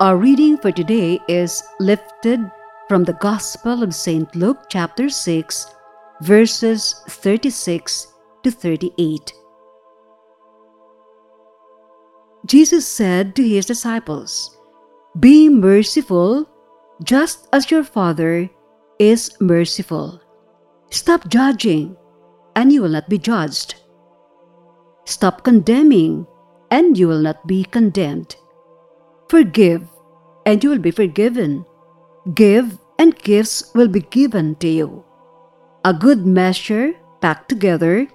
Our reading for today is lifted from the Gospel of St. Luke, chapter 6, verses 36 to 38. Jesus said to his disciples, Be merciful, just as your Father is merciful. Stop judging, and you will not be judged. Stop condemning, and you will not be condemned. Forgive, and you will be forgiven. Give, and gifts will be given to you. A good measure, packed together,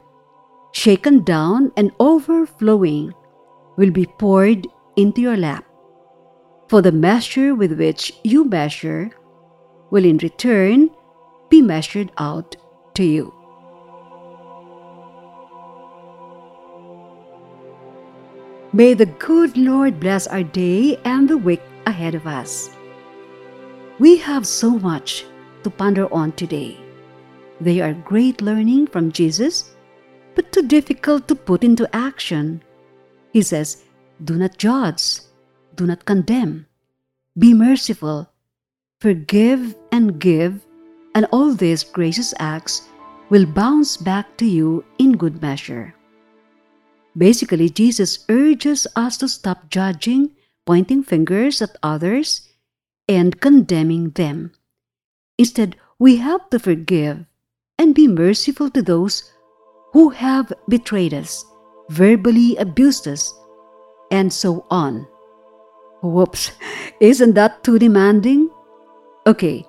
shaken down, and overflowing, will be poured into your lap. For the measure with which you measure will in return be measured out to you. May the good Lord bless our day and the week ahead of us. We have so much to ponder on today. They are great learning from Jesus, but too difficult to put into action. He says, Do not judge, do not condemn, be merciful, forgive and give, and all these gracious acts will bounce back to you in good measure. Basically, Jesus urges us to stop judging, pointing fingers at others, and condemning them. Instead, we have to forgive and be merciful to those who have betrayed us, verbally abused us, and so on. Whoops, isn't that too demanding? Okay,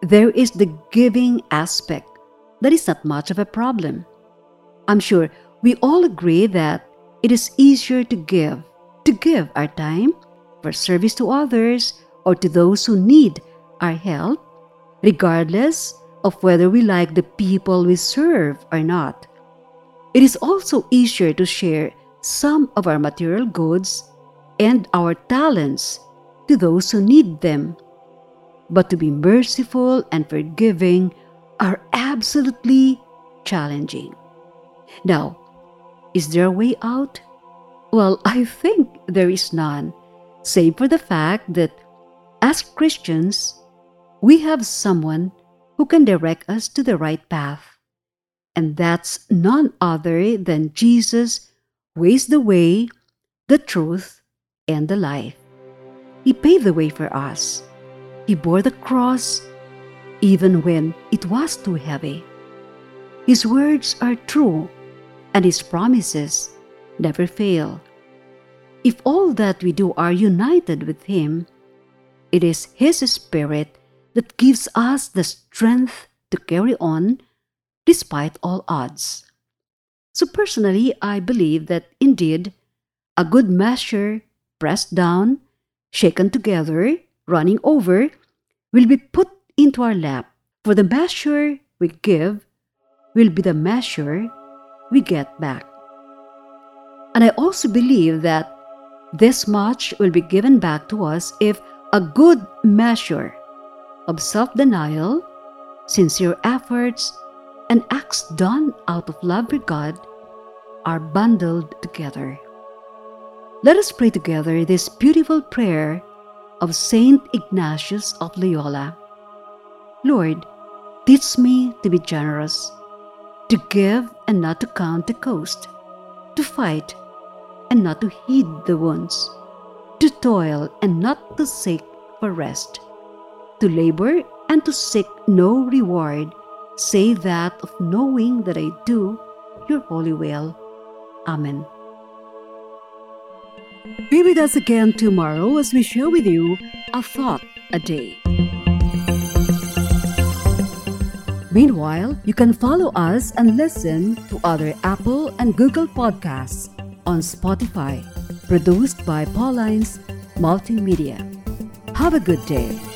there is the giving aspect. That is not much of a problem. I'm sure we all agree that it is easier to give, to give our time for service to others or to those who need our help, regardless of whether we like the people we serve or not. It is also easier to share some of our material goods and our talents to those who need them. But to be merciful and forgiving are absolutely challenging. Now, is there a way out? Well, I think there is none, save for the fact that as Christians, we have someone who can direct us to the right path. And that's none other than Jesus, who is the way, the truth, and the life. He paved the way for us. He bore the cross even when it was too heavy. His words are true and His promises never fail. If all that we do are united with Him, it is His Spirit that gives us the strength to carry on despite all odds. So, personally, I believe that indeed a good measure, pressed down, shaken together, running over, will be put into our lap. For the measure we give will be the measure we get back. And I also believe that this much will be given back to us if a good measure of self denial, sincere efforts, and acts done out of love for God are bundled together. Let us pray together this beautiful prayer of Saint Ignatius of Loyola. Lord, teach me to be generous to give and not to count the cost, to fight and not to heed the wounds, to toil and not to seek for rest, to labor and to seek no reward save that of knowing that I do your holy will. Amen. Be with us again tomorrow as we share with you a thought a day. Meanwhile, you can follow us and listen to other Apple and Google podcasts on Spotify, produced by Paulines Multimedia. Have a good day.